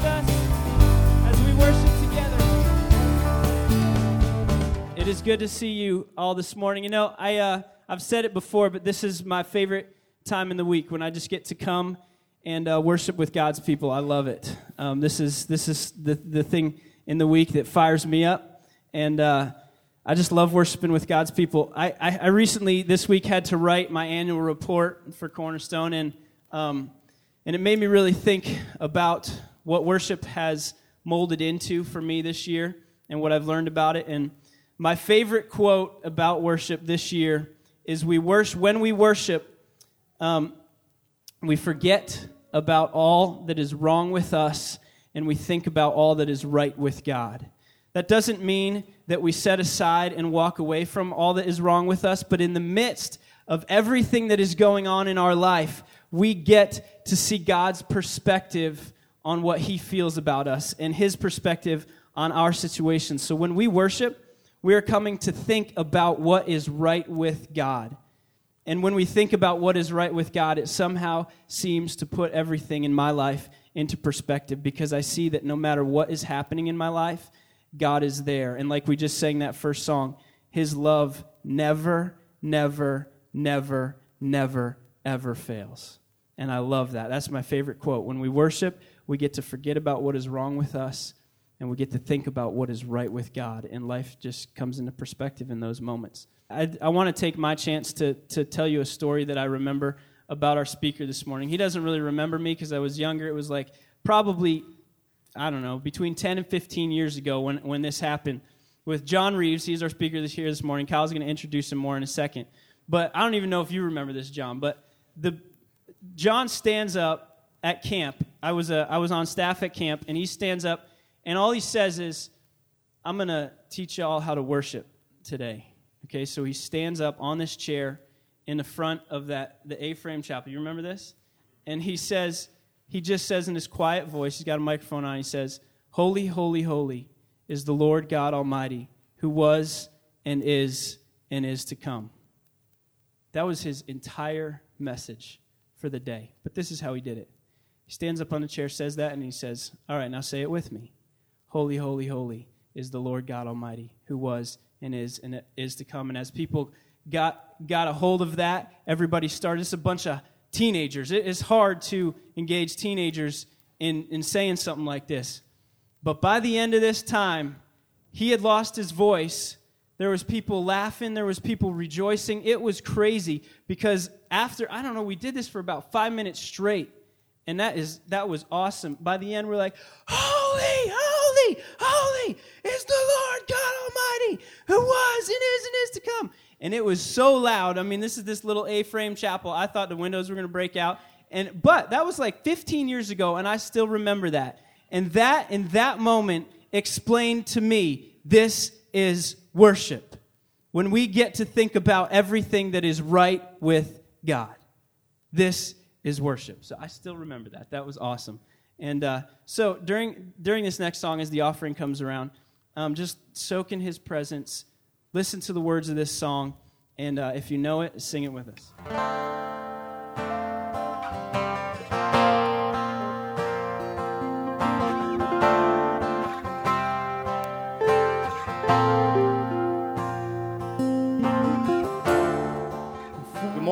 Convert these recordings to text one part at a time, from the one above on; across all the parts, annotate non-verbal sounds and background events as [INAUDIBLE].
with us as we worship together? It is good to see you all this morning. You know, I, uh, I've said it before, but this is my favorite time in the week when I just get to come and uh, worship with God's people. I love it. Um, this is, this is the, the thing in the week that fires me up. And uh, I just love worshiping with God's people. I, I, I, recently, this week, had to write my annual report for Cornerstone, and, um, and it made me really think about what worship has molded into for me this year and what I've learned about it. And my favorite quote about worship this year is we worship, when we worship, um, we forget about all that is wrong with us and we think about all that is right with God. That doesn't mean that we set aside and walk away from all that is wrong with us, but in the midst of everything that is going on in our life, we get to see God's perspective on what He feels about us and His perspective on our situation. So when we worship, we are coming to think about what is right with God. And when we think about what is right with God, it somehow seems to put everything in my life into perspective because I see that no matter what is happening in my life, God is there. And like we just sang that first song, His love never, never, never, never, ever fails. And I love that. That's my favorite quote. When we worship, we get to forget about what is wrong with us and we get to think about what is right with God. And life just comes into perspective in those moments. I, I want to take my chance to, to tell you a story that I remember about our speaker this morning. He doesn't really remember me because I was younger. It was like probably I don't know, between 10 and 15 years ago when, when this happened with John Reeves. He's our speaker this here this morning. Kyle's going to introduce him more in a second. But I don't even know if you remember this, John. But the John stands up at camp. I was, a, I was on staff at camp, and he stands up, and all he says is, I'm going to teach y'all how to worship today. Okay, so he stands up on this chair in the front of that the A-frame chapel. You remember this? And he says, he just says in his quiet voice, he's got a microphone on, he says, Holy, holy, holy is the Lord God Almighty, who was and is and is to come. That was his entire message for the day. But this is how he did it. He stands up on the chair, says that, and he says, All right, now say it with me. Holy, holy, holy is the Lord God Almighty, who was and is and is to come. And as people got, got a hold of that, everybody started. It's a bunch of teenagers. It is hard to engage teenagers in, in saying something like this. But by the end of this time, he had lost his voice. There was people laughing, there was people rejoicing. It was crazy because after I don't know, we did this for about 5 minutes straight. And that is that was awesome. By the end we're like, "Holy, holy, holy is the Lord God Almighty, who was and is and is to come." and it was so loud. I mean, this is this little A-frame chapel. I thought the windows were going to break out. And but that was like 15 years ago and I still remember that. And that in that moment explained to me this is worship. When we get to think about everything that is right with God. This is worship. So I still remember that. That was awesome. And uh, so during during this next song, as the offering comes around, um, just soak in His presence listen to the words of this song, and uh, if you know it, sing it with us.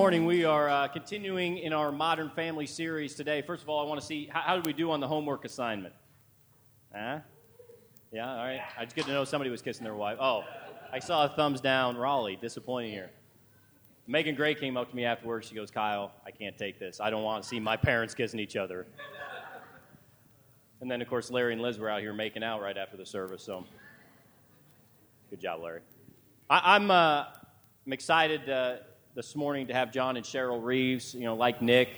Morning. We are uh, continuing in our Modern Family series today. First of all, I want to see how, how did we do on the homework assignment? Huh? Yeah, all right. I just get to know somebody was kissing their wife. Oh, I saw a thumbs down. Raleigh, disappointing here. Megan Gray came up to me afterwards. She goes, Kyle, I can't take this. I don't want to see my parents kissing each other. And then, of course, Larry and Liz were out here making out right after the service. So, good job, Larry. I, am I'm, uh, I'm excited uh, this morning to have John and Cheryl Reeves. You know, like Nick,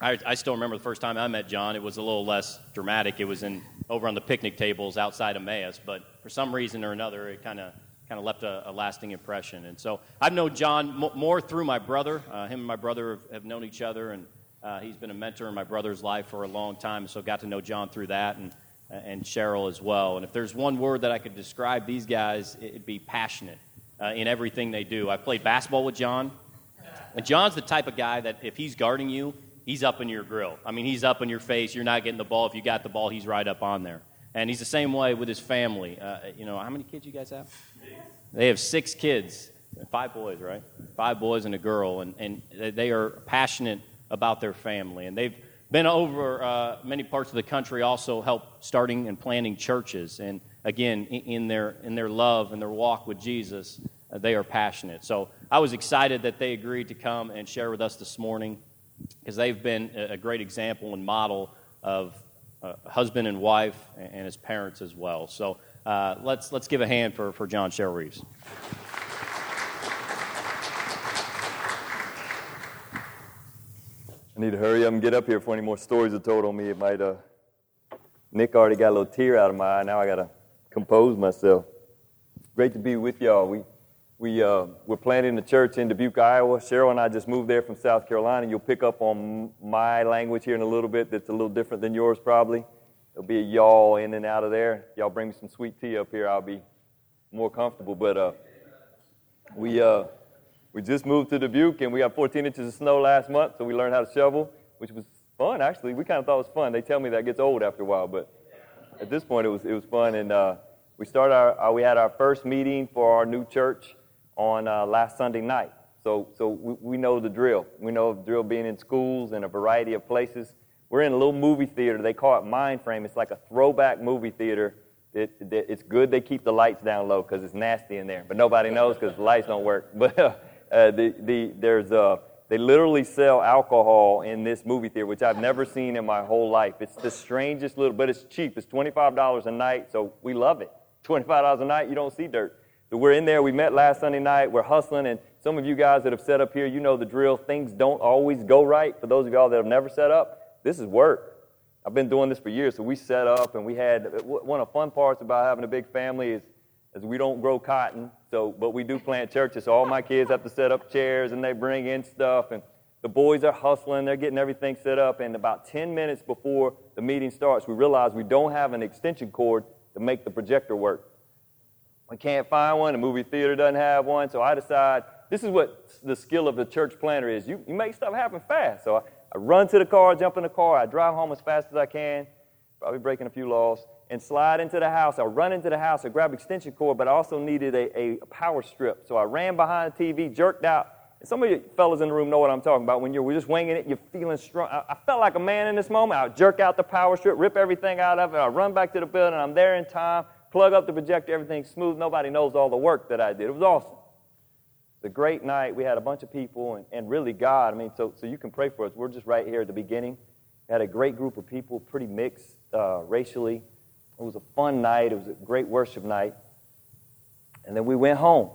I, I still remember the first time I met John. It was a little less dramatic. It was in over on the picnic tables outside Emmaus, but for some reason or another, it kind of kind of left a, a, lasting impression. And so I've known John m- more through my brother. Uh, him and my brother have, have known each other, and uh, he's been a mentor in my brother's life for a long time. So got to know John through that, and and Cheryl as well. And if there's one word that I could describe these guys, it'd be passionate uh, in everything they do. I played basketball with John, and John's the type of guy that if he's guarding you, he's up in your grill. I mean, he's up in your face. You're not getting the ball. If you got the ball, he's right up on there. And he's the same way with his family. Uh, you know, how many kids you guys have? They have six kids, five boys, right? Five boys and a girl, and, and they are passionate about their family. And they've been over uh, many parts of the country, also help starting and planting churches. And again, in their, in their love and their walk with Jesus, they are passionate. So I was excited that they agreed to come and share with us this morning because they've been a great example and model of uh, husband and wife and his parents as well. So uh, let's, let's give a hand for, for John Cheryl Reeves. I need to hurry up and get up here for any more stories are told on me. It might, uh, Nick already got a little tear out of my eye. Now I got to compose myself. Great to be with y'all. We, we, uh, we're planting a church in Dubuque, Iowa. Cheryl and I just moved there from South Carolina. You'll pick up on my language here in a little bit that's a little different than yours, probably. There'll be a y'all in and out of there. Y'all bring me some sweet tea up here, I'll be more comfortable. But uh, we, uh, we just moved to Dubuque, and we got 14 inches of snow last month, so we learned how to shovel, which was fun, actually. We kind of thought it was fun. They tell me that gets old after a while, but at this point, it was, it was fun. And uh, we started our, uh, we had our first meeting for our new church on uh, last Sunday night. So, so we, we know the drill. We know the drill being in schools and a variety of places. We're in a little movie theater. They call it Mind Frame. It's like a throwback movie theater. It, it, it's good they keep the lights down low because it's nasty in there, but nobody knows because the lights don't work. [LAUGHS] But uh, the, the, there's uh, they literally sell alcohol in this movie theater, which I've never seen in my whole life. It's the strangest little, but it's cheap. It's $25 a night, so we love it. $25 a night, you don't see dirt. We're in there. We met last Sunday night. We're hustling, and some of you guys that have set up here, you know the drill. Things don't always go right. For those of y'all that have never set up, this is work. I've been doing this for years. So we set up, and we had one of the fun parts about having a big family is, is we don't grow cotton. So, but we do plant churches. So all my kids have to set up chairs, and they bring in stuff, and the boys are hustling. They're getting everything set up. And about 10 minutes before the meeting starts, we realize we don't have an extension cord to make the projector work. We can't find one. The movie theater doesn't have one. So I decide this is what the skill of the church planter is. You, you make stuff happen fast. So I, I run to the car, jump in the car, I drive home as fast as I can, probably breaking a few laws, and slide into the house. I run into the house, I grab extension cord, but I also needed a, a power strip. So I ran behind the TV, jerked out. Some of you fellas in the room know what I'm talking about. When you're just winging it, you're feeling strong. I, I felt like a man in this moment. I jerk out the power strip, rip everything out of it. I run back to the building. I'm there in time plug up the projector, everything's smooth. Nobody knows all the work that I did. It was awesome. It's a great night. We had a bunch of people and, and really God. I mean, so, so you can pray for us. We're just right here at the beginning. We had a great group of people, pretty mixed uh, racially. It was a fun night. It was a great worship night. And then we went home.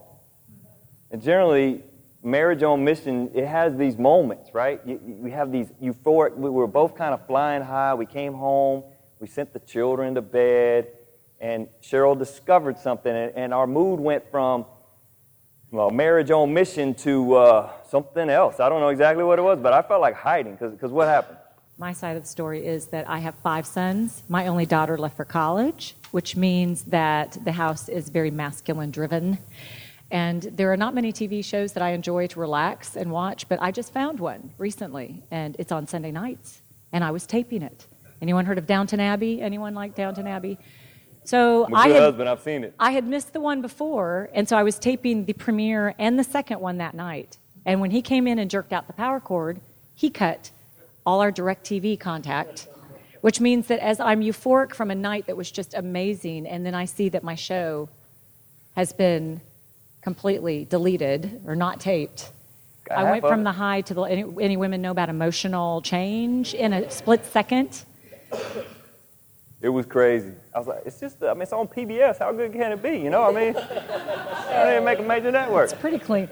And generally, marriage on mission, it has these moments, right? You, you have these euphoric, we were both kind of flying high. We came home. We sent the children to bed and Cheryl discovered something, and, our mood went from well, marriage on mission to uh, something else. I don't know exactly what it was, but I felt like hiding because what happened? My side of the story is that I have five sons. My only daughter left for college, which means that the house is very masculine driven. And there are not many TV shows that I enjoy to relax and watch, but I just found one recently, and it's on Sunday nights, and I was taping it. Anyone heard of Downton Abbey? Anyone like Downton Abbey? So I had, husband, I've seen it. I had missed the one before, and so I was taping the premiere and the second one that night. And when he came in and jerked out the power cord, he cut all our DirecTV contact, which means that as I'm euphoric from a night that was just amazing, and then I see that my show has been completely deleted or not taped. I went from the high to the. Any, any women know about emotional change in a split second? It was crazy. I was like, it's just, I mean, it's on PBS. How good can it be? You know, what I mean, I didn't make a major network. It's pretty clean.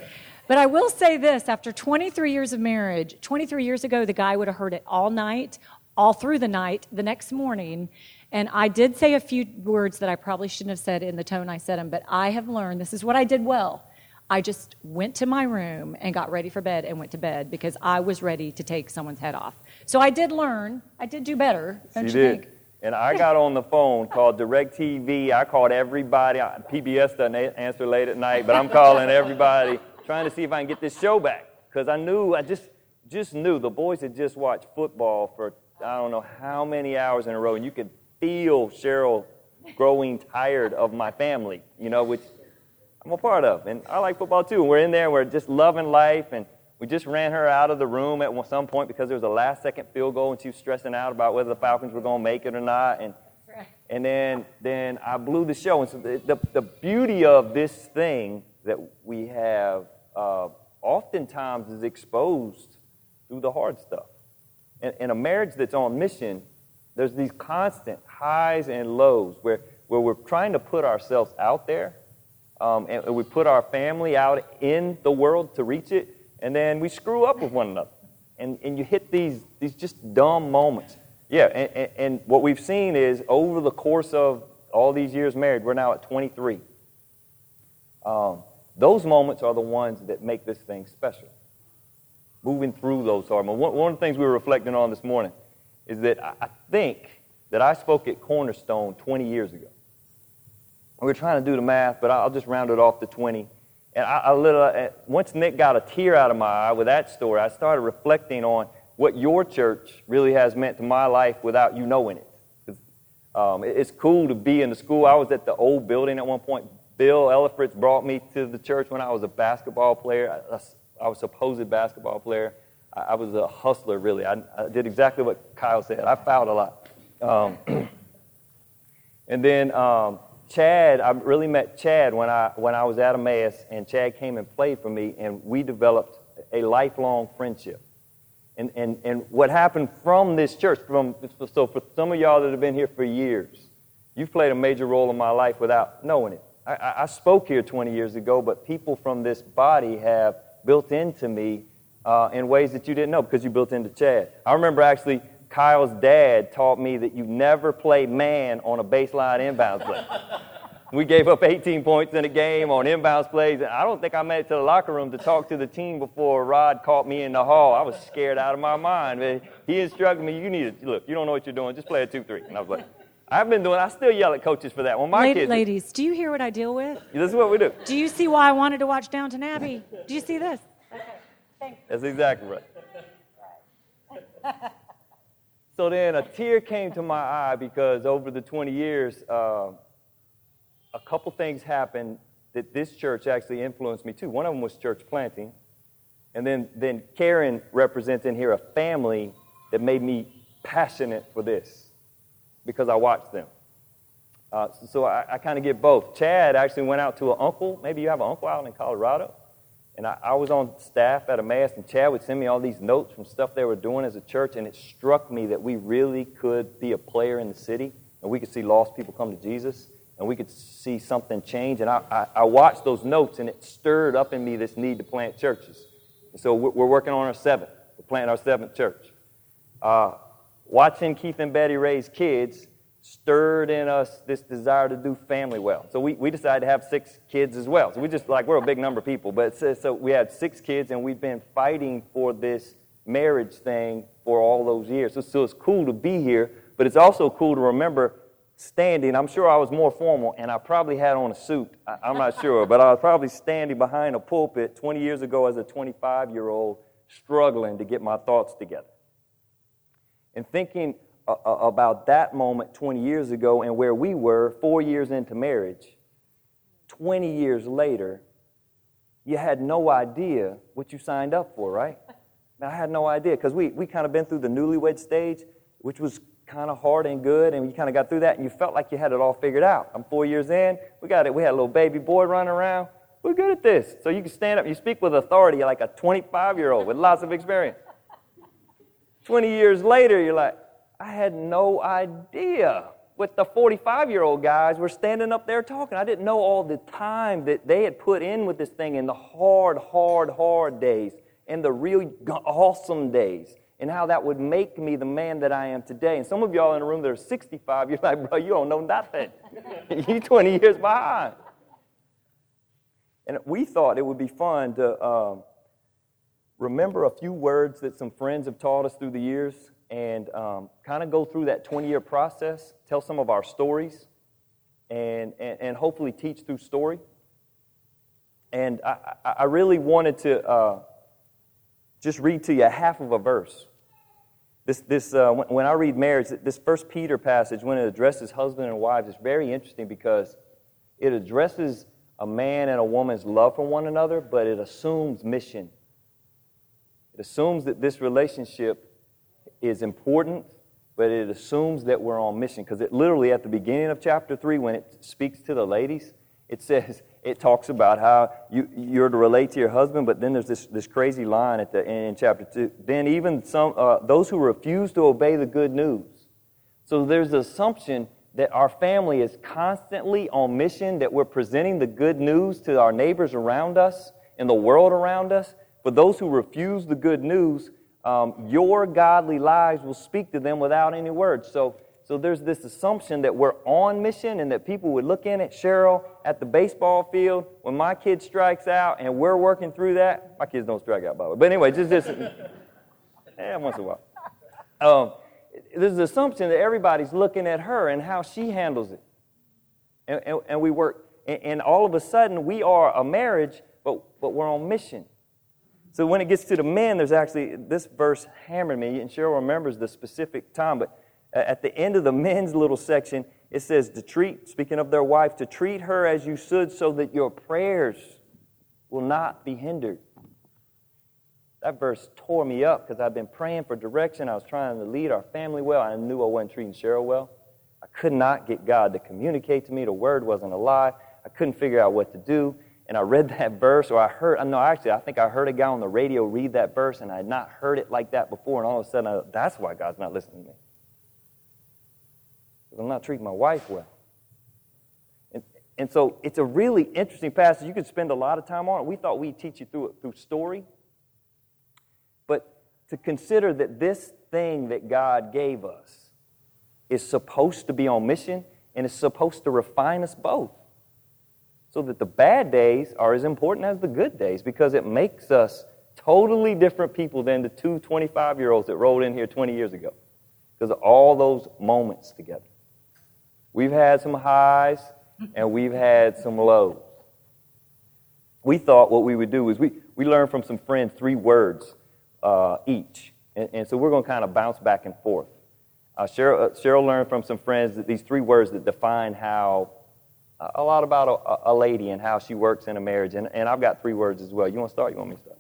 But I will say this after 23 years of marriage, 23 years ago, the guy would have heard it all night, all through the night, the next morning. And I did say a few words that I probably shouldn't have said in the tone I said them, but I have learned this is what I did well. I just went to my room and got ready for bed and went to bed because I was ready to take someone's head off. So I did learn. I did do better. Don't she you did. think? And I got on the phone, called DirecTV. I called everybody. PBS doesn't answer late at night, but I'm calling everybody, trying to see if I can get this show back. Because I knew, I just, just knew the boys had just watched football for I don't know how many hours in a row, and you could feel Cheryl growing tired of my family, you know, which I'm a part of. And I like football too. And we're in there, we're just loving life, and we just ran her out of the room at some point because there was a last second field goal, and she was stressing out about whether the Falcons were going to make it or not. And, and then, then I blew the show. And so the, the, the beauty of this thing that we have uh, oftentimes is exposed through the hard stuff. In, in a marriage that's on mission, there's these constant highs and lows where, where we're trying to put ourselves out there um, and we put our family out in the world to reach it, and then we screw up with one another. And, and you hit these, these just dumb moments. Yeah, and, and, and what we've seen is over the course of all these years married, we're now at 23. Um, those moments are the ones that make this thing special. Moving through those hard moments. One, one of the things we were reflecting on this morning is that I think that I spoke at Cornerstone 20 years ago. We were trying to do the math, but I'll just round it off to 20. And I, little, uh, once Nick got a tear out of my eye with that story, I started reflecting on what your church really has meant to my life without you knowing it. Um, it's cool to be in the school. I was at the old building at one point. Bill Ellifritz brought me to the church when I was a basketball player. I, I was a supposed basketball player. I, I was a hustler, really. I, I, did exactly what Kyle said. I fouled a lot. Um, [CLEARS THROAT] and then um, Chad, I really met Chad when I, when I was at Emmaus, and Chad came and played for me, and we developed a lifelong friendship. And, and, and what happened from this church, from, so for some of y'all that have been here for years, you've played a major role in my life without knowing it. I, I spoke here 20 years ago, but people from this body have built into me uh, in ways that you didn't know because you built into Chad. I remember actually Kyle's dad taught me that you never play man on a baseline inbounds play. [LAUGHS] we gave up 18 points in a game on inbounds plays. And I don't think I made it to the locker room to talk to the team before Rod caught me in the hall. I was scared out of my mind. He instructed me, you need to, look, you don't know what you're doing, just play a 2 3. And I was like, I've been doing. I still yell at coaches for that. When my kids, ladies, do you hear what I deal with? This is what we do. Do you see why I wanted to watch Downton Abbey? [LAUGHS] Do you see this? Okay, thanks. That's exactly right. [LAUGHS] so then a tear came to my eye because over the 20 years, uh, a couple things happened that this church actually influenced me too. One of them was church planting, and then then Karen represents in here a family that made me passionate for this because I watched them. Uh, so, I, I kind of get both. Chad actually went out to an uncle. Maybe you have an uncle out in Colorado. And I, I was on staff at Emmaus, and Chad would send me all these notes from stuff they were doing as a church, and it struck me that we really could be a player in the city, and we could see lost people come to Jesus, and we could see something change. And I, I, I watched those notes, and it stirred up in me this need to plant churches. And so we're, we're working on our seventh. We're planting our seventh church. Uh, watching Keith and Betty raise kids stirred in us this desire to do family well. So we, we decided to have six kids as well. So we just like, we're a big number of people, but so, so we had six kids and we've been fighting for this marriage thing for all those years. So, so it's cool to be here, but it's also cool to remember standing. I'm sure I was more formal and I probably had on a suit. I, I'm not sure, but I was probably standing behind a pulpit 20 years ago as a 25 year old struggling to get my thoughts together and thinking about that moment 20 years ago and where we were four years into marriage, 20 years later, you had no idea what you signed up for, right? I had no idea because we, we kind of been through the newlywed stage, which was kind of hard and good, and you kind of got through that, and you felt like you had it all figured out. I'm four years in. We got it. We had a little baby boy running around. We're good at this. So you can stand up. You speak with authority like a 25 year old with lots of experience. 20 years later, you're like, I had no idea what the 45 year old guys were standing up there talking. I didn't know all the time that they had put in with this thing in the hard, hard, hard days and the really awesome days and how that would make me the man that I am today. And some of y'all in the room that are 65, you're like, bro, you don't know nothing. [LAUGHS] you're 20 years behind. And we thought it would be fun to um, remember a few words that some friends have taught us through the years and um, kind of go through that 20 year process, tell some of our stories, and, and, and hopefully teach through story. And I, I really wanted to uh, just read to you half of a verse. This, this, uh, when, when I read marriage, this First Peter passage, when it addresses husband and wives, is very interesting because it addresses a man and a woman's love for one another, but it assumes mission. It assumes that this relationship is important, but it assumes that we're on mission. Because it literally, at the beginning of chapter 3, when it speaks to the ladies, it says, [LAUGHS] it talks about how you, you're to relate to your husband, but then there's this, this crazy line at the end in chapter 2. Then even some, uh, those who refuse to obey the good news. So there's the assumption that our family is constantly on mission, that we're presenting the good news to our neighbors around us and the world around us. For those who refuse the good news, um, your godly lives will speak to them without any words. So, so there's this assumption that we're on mission and that people would look in at Cheryl at the baseball field when my kid strikes out and we're working through that. My kids don't strike out, by the way. But anyway, just this, [LAUGHS] yeah, once in a while. Um, there's an assumption that everybody's looking at her and how she handles it. And, and, and we work, and, and, all of a sudden we are a marriage, but, but we're on mission. So when it gets to the men, there's actually, this verse hammered me, and Cheryl remembers the specific time, but at the end of the men's little section, it says to treat, speaking of their wife, to treat her as you should so that your prayers will not be hindered. That verse tore me up because I've been praying for direction. I was trying to lead our family well. I knew I wasn't treating Cheryl well. I could not get God to communicate to me. The word wasn't a lie. I couldn't figure out what to do. And I read that verse, or I heard, no, actually, I think I heard a guy on the radio read that verse, and I had not heard it like that before. And all of a sudden, I, that's why God's not listening to me. Because I'm not treating my wife well. And, and so it's a really interesting passage. You could spend a lot of time on it. We thought we'd teach you through it through story But to consider that this thing that God gave us is supposed to be on mission and is supposed to refine us both. So that the bad days are as important as the good days because it makes us totally different people than the two 25 year olds that rolled in here 20 years ago because of all those moments together. We've had some highs and we've had some lows. We thought what we would do is we, we learned from some friends three words uh, each. And, and, so we're going to kind of bounce back and forth. Uh, Cheryl, uh, Cheryl, learned from some friends that these three words that define how a lot about a, a, lady and how she works in a marriage. And, and I've got three words as well. You want to start? You want me to start?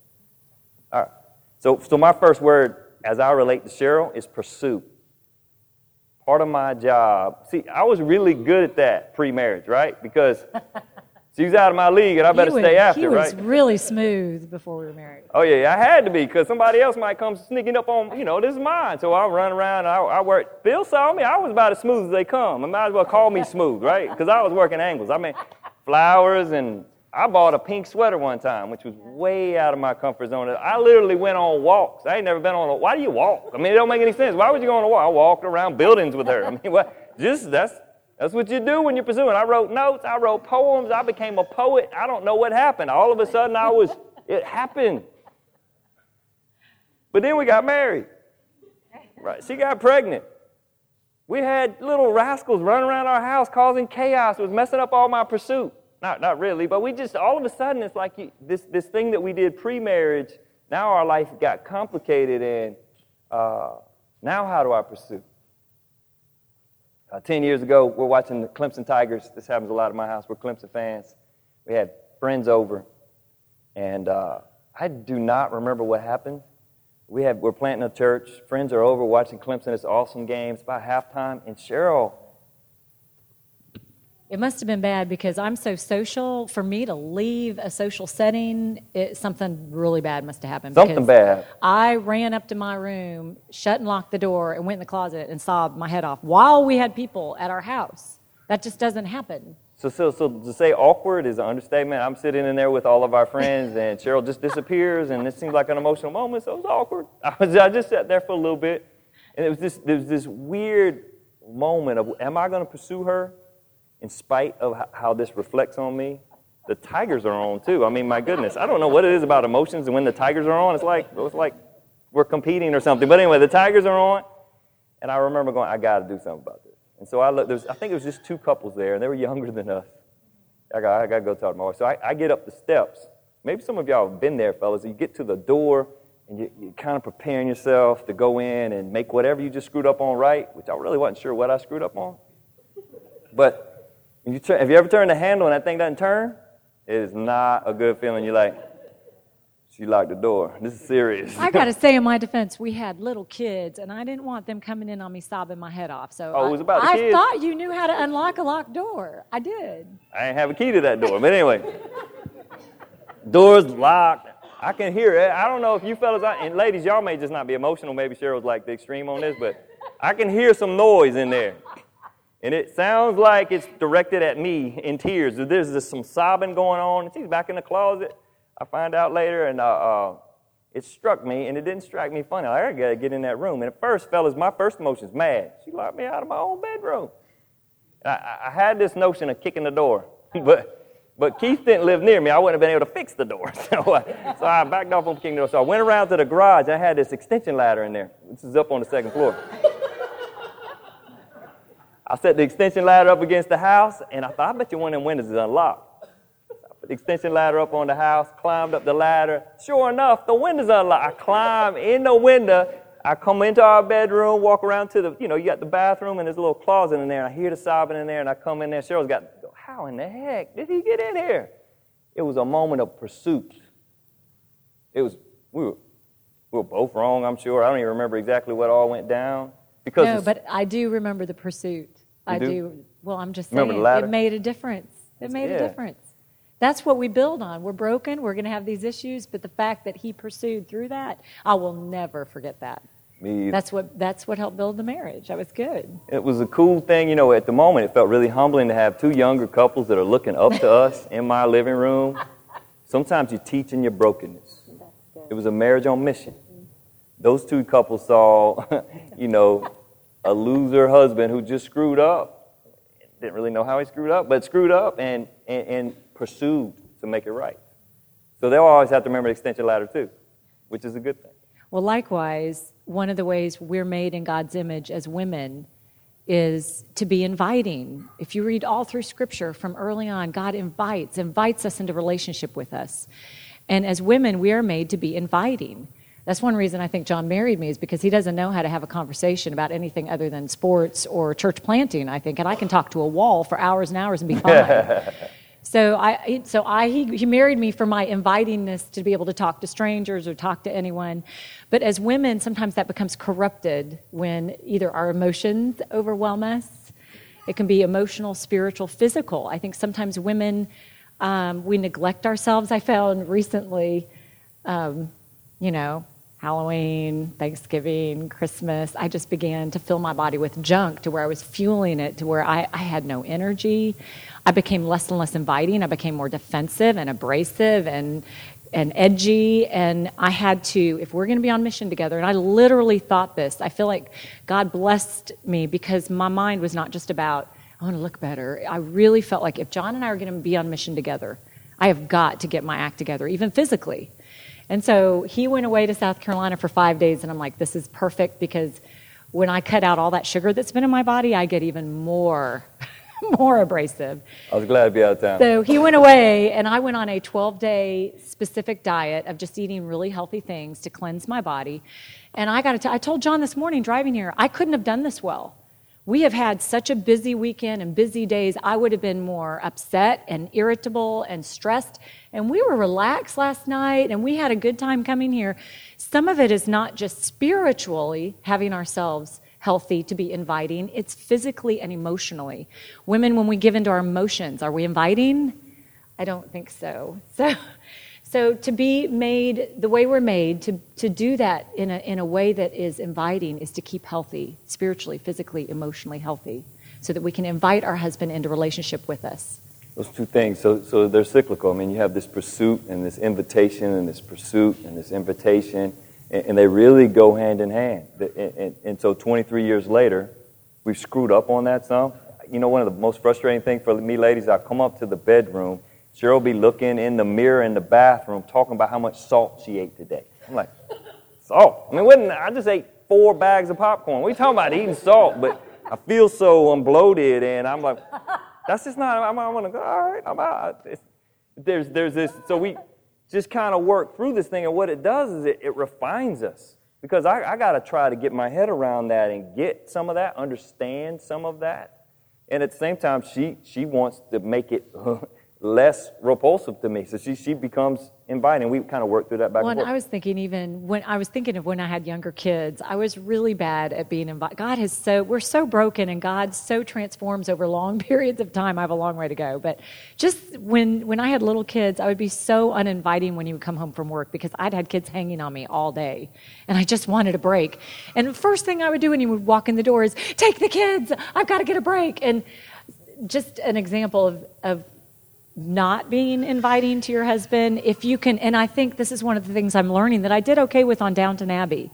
All right. So, so my first word, as I relate to Cheryl, is pursuit. Part of my job. See, I was really good at that pre-marriage, right? Because [LAUGHS] She was out of my league, and I better stay after, he was really smooth before we were married. Oh yeah, I had to be because somebody else might come sneaking up on. You know, this is mine, so I run around. I, I work. Bill saw me. I was about as smooth as they come. I might as well call me [LAUGHS] smooth, right? Because I was working angles. I mean, flowers, and I bought a pink sweater one time, which was way out of my comfort zone. I literally went on walks. I ain't never been on a. Why do you walk? I mean, it don't make any sense. Why would you go on a walk? I walked around buildings with her. I mean, what? Just that's that's what you do when you're pursuing. I wrote notes, I wrote poems, I became a poet. I don't know what happened. All of a sudden, I was, it happened. But then we got married. Right? She got pregnant. We had little rascals running around our house causing chaos. It was messing up all my pursuit. Not, not really, but we just, all of a sudden, it's like you, this, this thing that we did pre marriage, now our life got complicated, and uh, now how do I pursue? Uh, Ten years ago, we're watching the Clemson Tigers. This happens a lot at my house. We're Clemson fans. We had friends over, and uh, I do not remember what happened. We have, we're planting a church. Friends are over watching Clemson. It's awesome game. It's about halftime, and Cheryl it must have been bad because I'm so social. For me to leave a social setting, it, something really bad must have happened. Something bad. I ran up to my room, shut and locked the door, and went in the closet and sobbed my head off while we had people at our house. That just doesn't happen. So, so, so to say awkward is an understatement. I'm sitting in there with all of our friends, and Cheryl just disappears, and it seems like an emotional moment, so it was awkward. [LAUGHS] I, was, I just sat there for a little bit, and it was this, there was this weird moment of, am I going to pursue her? In spite of how this reflects on me, the tigers are on too. I mean, my goodness, I don't know what it is about emotions, and when the tigers are on, it's like it's like we're competing or something. But anyway, the tigers are on, and I remember going, I got to do something about this. And so I looked. There's, I think it was just two couples there, and they were younger than us. I got, I got to go talk to my wife. So I, I get up the steps. Maybe some of y'all have been there, fellas. You get to the door, and you, you're kind of preparing yourself to go in and make whatever you just screwed up on right, which I really wasn't sure what I screwed up on. But you turn, have you ever turned the handle and that thing doesn't turn? It is not a good feeling. You're like, she locked the door. This is serious. I got to say, [LAUGHS] in my defense, we had little kids, and I didn't want them coming in on me sobbing my head off. So Oh, it was about I, I kids? thought you knew how to unlock a locked door. I did. I ain't have a key to that door. But anyway, door's locked. I can hear it. I don't know if you fellas, and ladies, y'all may just not be emotional. Maybe Cheryl's like the extreme on this, but I can hear some noise in there. And it sounds like it's directed at me in tears. There's just some sobbing going on. And she's back in the closet. I find out later, and uh, uh, it struck me, and it didn't strike me funny. I got to get in that room. And at first, fellas, my first emotion is mad. She locked me out of my own bedroom. I, I had this notion of kicking the door, [LAUGHS] but but Keith didn't live near me. I wouldn't have been able to fix the door. [LAUGHS] So, I, so I backed off on kicking the door. So I went around to the garage. I had this extension ladder in there. This is up on the second floor. I set the extension ladder up against the house, and I thought, I bet you one of them windows is unlocked. I put the extension ladder up on the house, climbed up the ladder. Sure enough, the window's unlocked. I climb in the window. I come into our bedroom, walk around to the, you know, you got the bathroom and there's a little closet in there, and I hear the sobbing in there, and I come in there. Cheryl's got, how in the heck did he get in here? It was a moment of pursuit. It was, we were, we were both wrong, I'm sure. I don't even remember exactly what all went down. Because No, but I do remember the pursuit. I do? do. Well, I'm just saying, it made a difference. It made Yeah. a difference. That's what we build on. We're broken. We're going to have these issues, but the fact that he pursued through that, I will never forget that. me, That's what that's what helped build the marriage. That was good. it was a cool thing, you know, at the moment it felt really humbling to have two younger couples that are looking up to us [LAUGHS] in my living room. Sometimes you teach in your brokenness. It was a marriage on mission. Those two couples saw, [LAUGHS] you know, a loser husband who just screwed up. Didn't really know how he screwed up, but screwed up and, and, and pursued to make it right. So they'll always have to remember the extension ladder too, which is a good thing. Well, likewise, one of the ways we're made in God's image as women is to be inviting. If you read all through Scripture from early on, God invites, invites us into relationship with us. And as women, we are made to be inviting. That's one reason I think John married me is because he doesn't know how to have a conversation about anything other than sports or church planting, I think. And I can talk to a wall for hours and hours and be fine. [LAUGHS] So I, so I, he, he married me for my invitingness to be able to talk to strangers or talk to anyone. But as women, sometimes that becomes corrupted when either our emotions overwhelm us. It can be emotional, spiritual, physical. I think sometimes women, um, we neglect ourselves. I found recently, um, you know, Halloween, Thanksgiving, Christmas, I just began to fill my body with junk to where I was fueling it to where I, I had no energy. I became less and less inviting. I became more defensive and abrasive and and edgy and I had to if we're going to be on mission together and I literally thought this. I feel like God blessed me because my mind was not just about I want to look better. I really felt like if John and I are going to be on mission together, I have got to get my act together even physically. And so he went away to South Carolina for 5 days and I'm like this is perfect because when I cut out all that sugar that's been in my body, I get even more [LAUGHS] more abrasive. I was glad to be out of town. So he went away, and I went on a 12 day specific diet of just eating really healthy things to cleanse my body. And I got to I told John this morning driving here, I couldn't have done this well. We have had such a busy weekend and busy days. I would have been more upset and irritable and stressed. And we were relaxed last night and we had a good time coming here. Some of it is not just spiritually having ourselves healthy to be inviting, it's physically and emotionally. Women, when we give into our emotions, are we inviting? I don't think so. [LAUGHS] So, so to be made the way we're made, to, to do that in a, in a way that is inviting, is to keep healthy, spiritually, physically, emotionally healthy, so that we can invite our husband into relationship with us. Those two things, so, so they're cyclical. I mean, you have this pursuit and this invitation and this pursuit and this invitation, and, and they really go hand in hand. And, and, and so 23 years later, we've screwed up on that some. You know, one of the most frustrating things for me, ladies, I come up to the bedroom, Cheryl be looking in the mirror in the bathroom, talking about how much salt she ate today. I'm like, salt? I mean, wasn't, I just ate four bags of popcorn. You talking about eating salt? But I feel so I'm bloated, and I'm like, that's just not. I'm, I want to go. All right, I'm out. It's, there's there's this. So we just kind of work through this thing. And what it does is it, it refines us. Because I, I got to try to get my head around that and get some of that, understand some of that. And at the same time, she, she wants to make it [LAUGHS] less repulsive to me. So she, she becomes inviting. We kind of work through that back well, and. I was thinking even when I was thinking of when I had younger kids, I was really bad at being invited. God has so we're so broken, and God so transforms over long [LAUGHS] periods of time. I have a long way to go, but just when when I had little kids, I would be so uninviting when he would come home from work because I'd had kids hanging on me all day, and I just wanted a break. And the first thing I would do when he would walk in the door is take the kids. I've got to get a break. And just an example of, of not being inviting to your husband if you can and i think this is one of the things i'm learning that i did okay with on downton abbey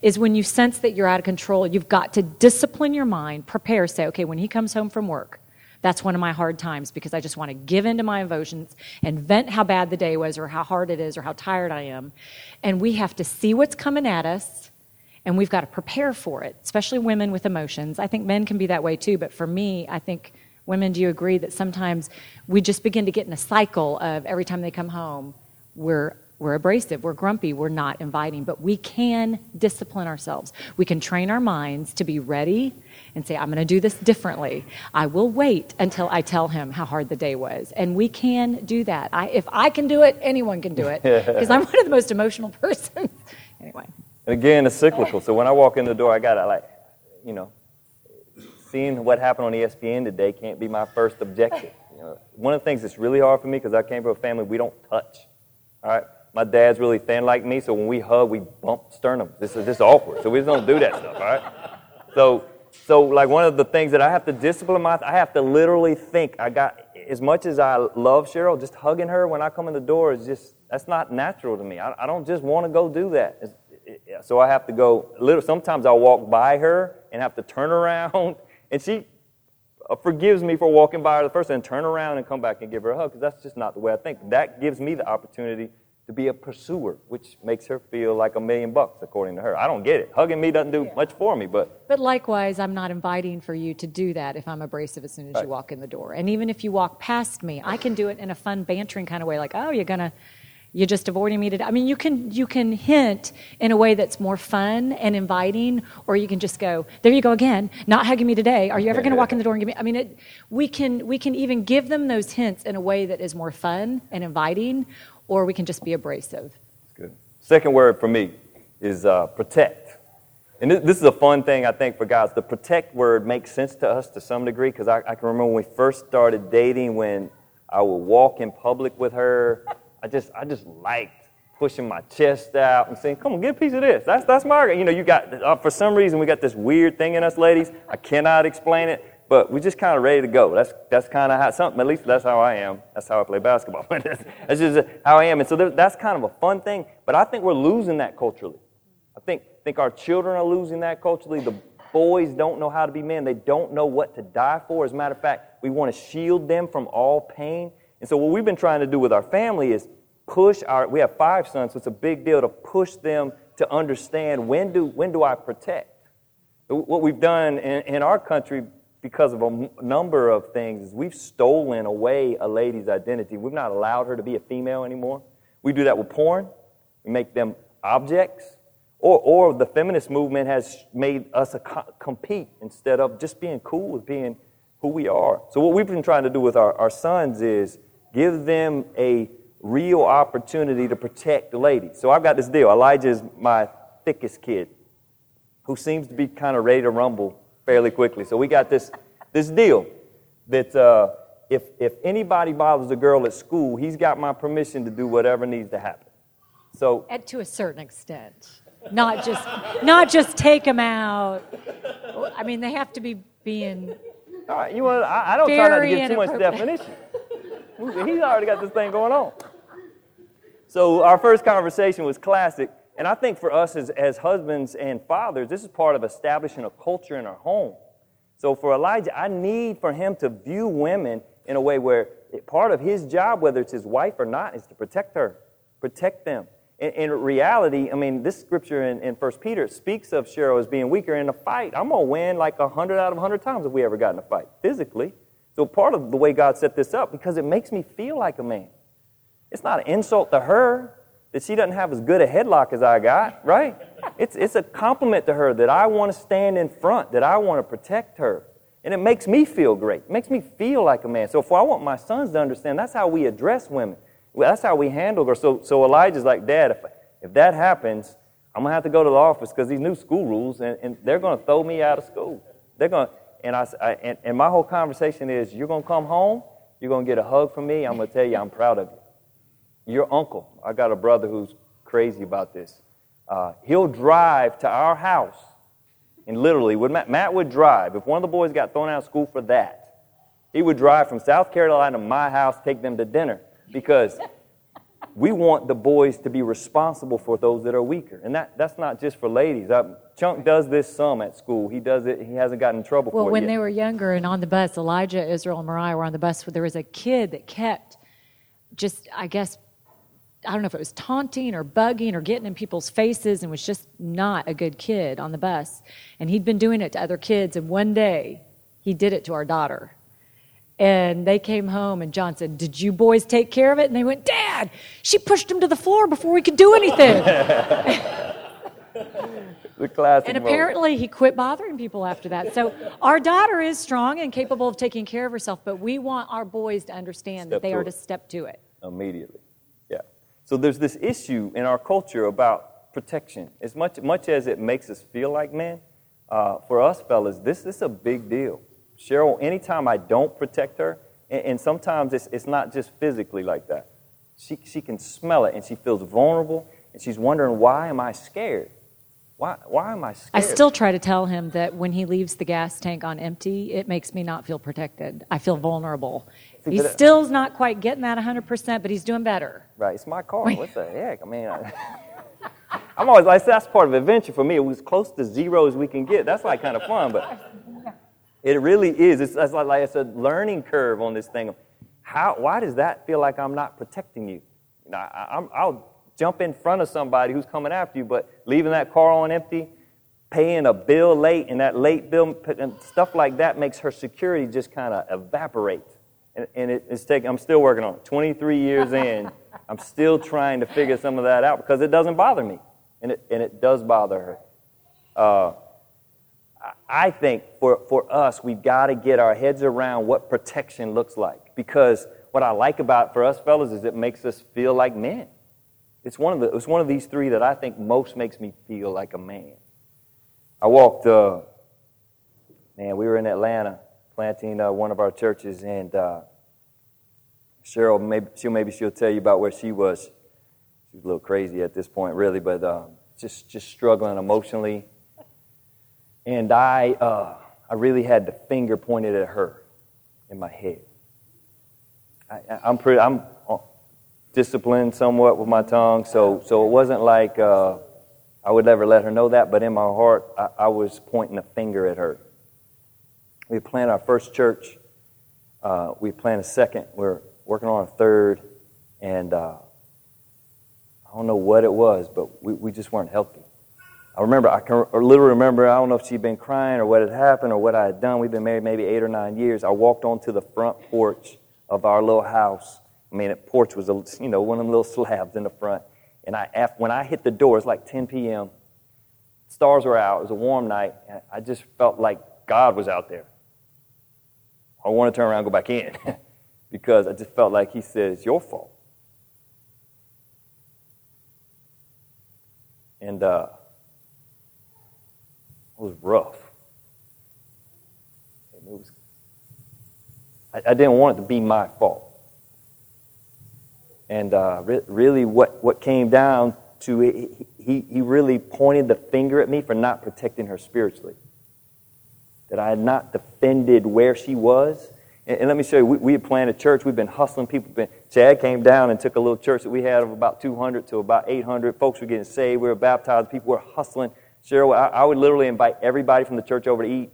is when you sense that you're out of control you've got to discipline your mind prepare say okay when he comes home from work that's one of my hard times because i just want to give in to my emotions and vent how bad the day was or how hard it is or how tired i am. And we have to see what's coming at us and we've got to prepare for it especially women with emotions. I think men can be that way too but for me i think Women, do you agree that sometimes we just begin to get in a cycle of every time they come home, we're we're abrasive, we're grumpy, we're not inviting, but we can discipline ourselves. We can train our minds to be ready and say, I'm going to do this differently. I will wait until I tell him how hard the day was. And we can do that. I, if I can do it, anyone can do it [LAUGHS] because I'm one of the most emotional [LAUGHS] persons. anyway. And again, it's cyclical. So when I walk in the door, I got to, like, you know, seeing what happened on ESPN today can't be my first objective. You know, one of the things that's really hard for me because I came from a family we don't touch. All right, my dad's really thin like me, so when we hug, we bump sternum. This is just awkward, so we just don't do that stuff. All right, so so like one of the things that I have to discipline myself, I have to literally think. I got as much as I love Cheryl, just hugging her when I come in the door is just that's not natural to me. I, I don't just want to go do that. It's, so I have to go. Little, sometimes I'll walk by her and have to turn [LAUGHS] around and she uh, forgives me for walking by her the first time and turn around and come back and give her a hug because that's just not the way I think. That gives me the opportunity to be a pursuer, which makes her feel like a million bucks, according to her. I don't get it. Hugging me doesn't do yeah. much for me, but. But likewise, I'm not inviting for you to do that if I'm abrasive as soon as right. you walk in the door. And even if you walk past me, I can do it in a fun, bantering kind of way, like, oh, you're going to you're just avoiding me today. I mean, you can you can hint in a way that's more fun and inviting, or you can just go, "There you go again, not hugging me today. Are you ever going to walk in the door and give me?" I mean, it, we can we can even give them those hints in a way that is more fun and inviting, or we can just be abrasive. That's good. Second word for me is uh, protect, and this, this, is a fun thing I think for guys. The protect word makes sense to us to some degree because I, I can remember when we first started dating when I would walk in public with her I just I just liked pushing my chest out and saying, "Come on, get a piece of this." That's that's my you know you got uh, for some reason we got this weird thing in us, ladies. I cannot explain it, but we're just kind of ready to go. That's that's kind of how something. At least that's how I am. That's how I play basketball. [LAUGHS] that's, just how I am, and so that's kind of a fun thing. But I think we're losing that culturally. I think think our children are losing that culturally. The boys don't know how to be men. They don't know what to die for. As a matter of fact, we want to shield them from all pain. And so what we've been trying to do with our family is push our, we have five sons, so it's a big deal to push them to understand when do, when do I protect? What we've done in, in our country because of a number of things is we've stolen away a lady's identity. We've not allowed her to be a female anymore. We do that with porn. We make them objects. Or, or the feminist movement has made us co- compete instead of just being cool with being who we are. So what we've been trying to do with our, our sons is give them a real opportunity to protect the lady. So I've got this deal. Elijah is my thickest kid who seems to be kind of ready to rumble fairly quickly. So we got this, this deal that uh, if, if anybody bothers a girl at school, he's got my permission to do whatever needs to happen. So and to a certain extent, not just not just take them out. I mean, they have to be being. All right, you want? I, I don't try not to give too much definition. [LAUGHS] He's already got this thing going on. So our first conversation was classic. And I think for us as, as husbands and fathers, this is part of establishing a culture in our home. So for Elijah, I need for him to view women in a way where part of his job, whether it's his wife or not, is to protect her, protect them. In, in reality, I mean, this scripture in, in 1 Peter speaks of Cheryl as being weaker in a fight. I'm going to win like 100 out of 100 times if we ever got in a fight, physically. So part of the way God set this up, because it makes me feel like a man. It's not an insult to her that she doesn't have as good a headlock as I got, right? It's, it's a compliment to her that I want to stand in front, that I want to protect her. And it makes me feel great. It makes me feel like a man. So if I want my sons to understand, that's how we address women. That's how we handle her. So, so Elijah's like, Dad, if, if that happens, I'm going to have to go to the office because these new school rules, and, and they're going to throw me out of school. They're going to, and, I, I, and, and my whole conversation is, you're going to come home, you're going to get a hug from me. I'm going to tell you I'm proud of you. Your uncle, I got a brother who's crazy about this. Uh, he'll drive to our house and literally, would Matt, Matt would drive. If one of the boys got thrown out of school for that, he would drive from South Carolina to my house, take them to dinner, because we want the boys to be responsible for those that are weaker. And that, that's not just for ladies. Uh, Chunk does this some at school. He does it. He hasn't gotten in trouble well, for it. when yet. they were younger and on the bus, Elijah, Israel, and Mariah were on the bus. There was a kid that kept just, I guess, I don't know if it was taunting or bugging or getting in people's faces and was just not a good kid on the bus. And he'd been doing it to other kids. And one day he did it to our daughter. And they came home, and John said, Did you boys take care of it? And they went, Dad, she pushed him to the floor before we could do anything. [LAUGHS] the classic and moment. apparently he quit bothering people after that. So our daughter is strong and capable of taking care of herself, but we want our boys to understand Step that they are it. to step to it. immediately. Yeah. So there's this issue in our culture about protection. As much, much as it makes us feel like men, uh, for us fellas, this, this is a big deal. Cheryl, anytime I don't protect her, and, and sometimes it's, it's not just physically like that. She, she can smell it and she feels vulnerable and she's wondering, why am I scared? Why, why am I scared? I still try to tell him that when he leaves the gas tank on empty, it makes me not feel protected. I feel vulnerable. See, He still's not quite getting that 100%, but he's doing better. Right, it's my car. [LAUGHS] What the heck? I mean, I, [LAUGHS] I'm always like, that's part of adventure for me. It was close to zero as we can get. That's like kind of fun, but it really is. It's, it's like, like it's a learning curve on this thing. How? Why does that feel like I'm not protecting you? you know, I, I'm, I'll jump in front of somebody who's coming after you, but leaving that car on empty, paying a bill late, and that late bill and stuff like that makes her security just kind of evaporate. And, and it, it's taking. I'm still working on it. 23 years in, [LAUGHS] I'm still trying to figure some of that out because it doesn't bother me, and it and it does bother her. Uh, I- think for, for us, we've got to get our heads around what protection looks like. Because what I like about for us fellas is it makes us feel like men. It's one of, the, it's one of these three that I think most makes me feel like a man. I walked, uh, man, we were in Atlanta planting uh, one of our churches, and uh, Cheryl, maybe she'll, maybe she'll tell you about where she was. She was a little crazy at this point, really, but uh, just, just struggling emotionally and I, uh, I really had the finger pointed at her in my head. I, I'm pretty, I'm uh, disciplined somewhat with my tongue, so so it wasn't like uh, I would ever let her know that. But in my heart, I, I was pointing a finger at her. We planted our first church. Uh, we planted a second. We're working on a third, and uh, I don't know what it was, but we, we just weren't healthy. I remember, I can literally remember, I don't know if she'd been crying or what had happened or what I had done. We'd been married maybe eight or nine years. I walked onto the front porch of our little house. I mean, the porch was, a, you know, one of them little slabs in the front. And I, when I hit the door, it's like 10 p.m. Stars were out. It was a warm night. And I just felt like God was out there. I want to turn around and go back in [LAUGHS] because I just felt like He said, It's your fault. And uh, was rough. It was, I, I didn't want it to be my fault. And uh, re- really, what, what came down to it, he, he really pointed the finger at me for not protecting her spiritually. That I had not defended where she was. And, and let me show you, we, we had planted a church. We've been hustling people. Been, Chad came down and took a little church that we had of about 200 to about 800. Folks were getting saved. We were baptized. People were hustling. Cheryl, I, I would literally invite everybody from the church over to eat.